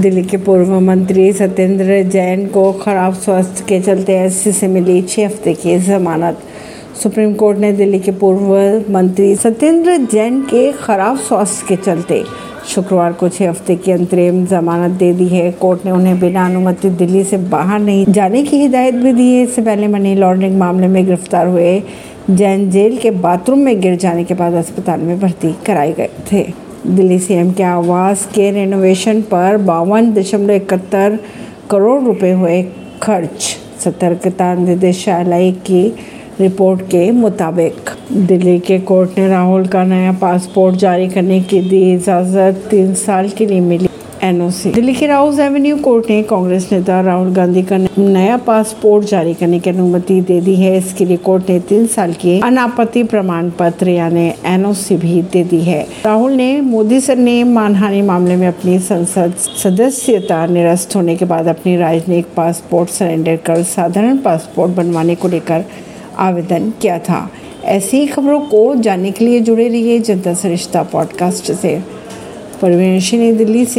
दिल्ली के पूर्व मंत्री सत्येंद्र जैन को खराब स्वास्थ्य के चलते एससी से मिली छः हफ़्ते की जमानत। सुप्रीम कोर्ट ने दिल्ली के पूर्व मंत्री सत्येंद्र जैन के खराब स्वास्थ्य के चलते शुक्रवार को छः हफ़्ते की अंतरिम जमानत दे दी है। कोर्ट ने उन्हें बिना अनुमति दिल्ली से बाहर नहीं जाने की हिदायत भी दी है। इससे पहले मनी लॉन्ड्रिंग मामले में गिरफ़्तार हुए जैन जेल के बाथरूम में गिर जाने के बाद अस्पताल में भर्ती कराए गए थे। दिल्ली सीएम के आवास के रेनोवेशन पर बावन दशमलव इकहत्तर करोड़ रुपए हुए खर्च। सतर्कता निदेशालय की रिपोर्ट के मुताबिक, दिल्ली के कोर्ट ने राहुल का नया पासपोर्ट जारी करने की दी इजाज़त तीन साल के लिए मिली। एनओसी। दिल्ली के राउस एवेन्यू कोर्ट ने कांग्रेस नेता राहुल गांधी का नया पासपोर्ट जारी करने की अनुमति दे दी है। इसके लिए कोर्ट ने तीन साल के अनापत्ति प्रमाण पत्र यानी एनओसी भी दे दी है। राहुल ने मोदी सर ने मानहानि मामले में अपनी संसद सदस्यता निरस्त होने के बाद अपनी राजनयिक पासपोर्ट सरेंडर कर साधारण पासपोर्ट बनवाने को लेकर आवेदन किया था। ऐसी खबरों को जानने के लिए जुड़े रहिए जनता सरिश्ता पॉडकास्ट से। परवीन दिल्ली से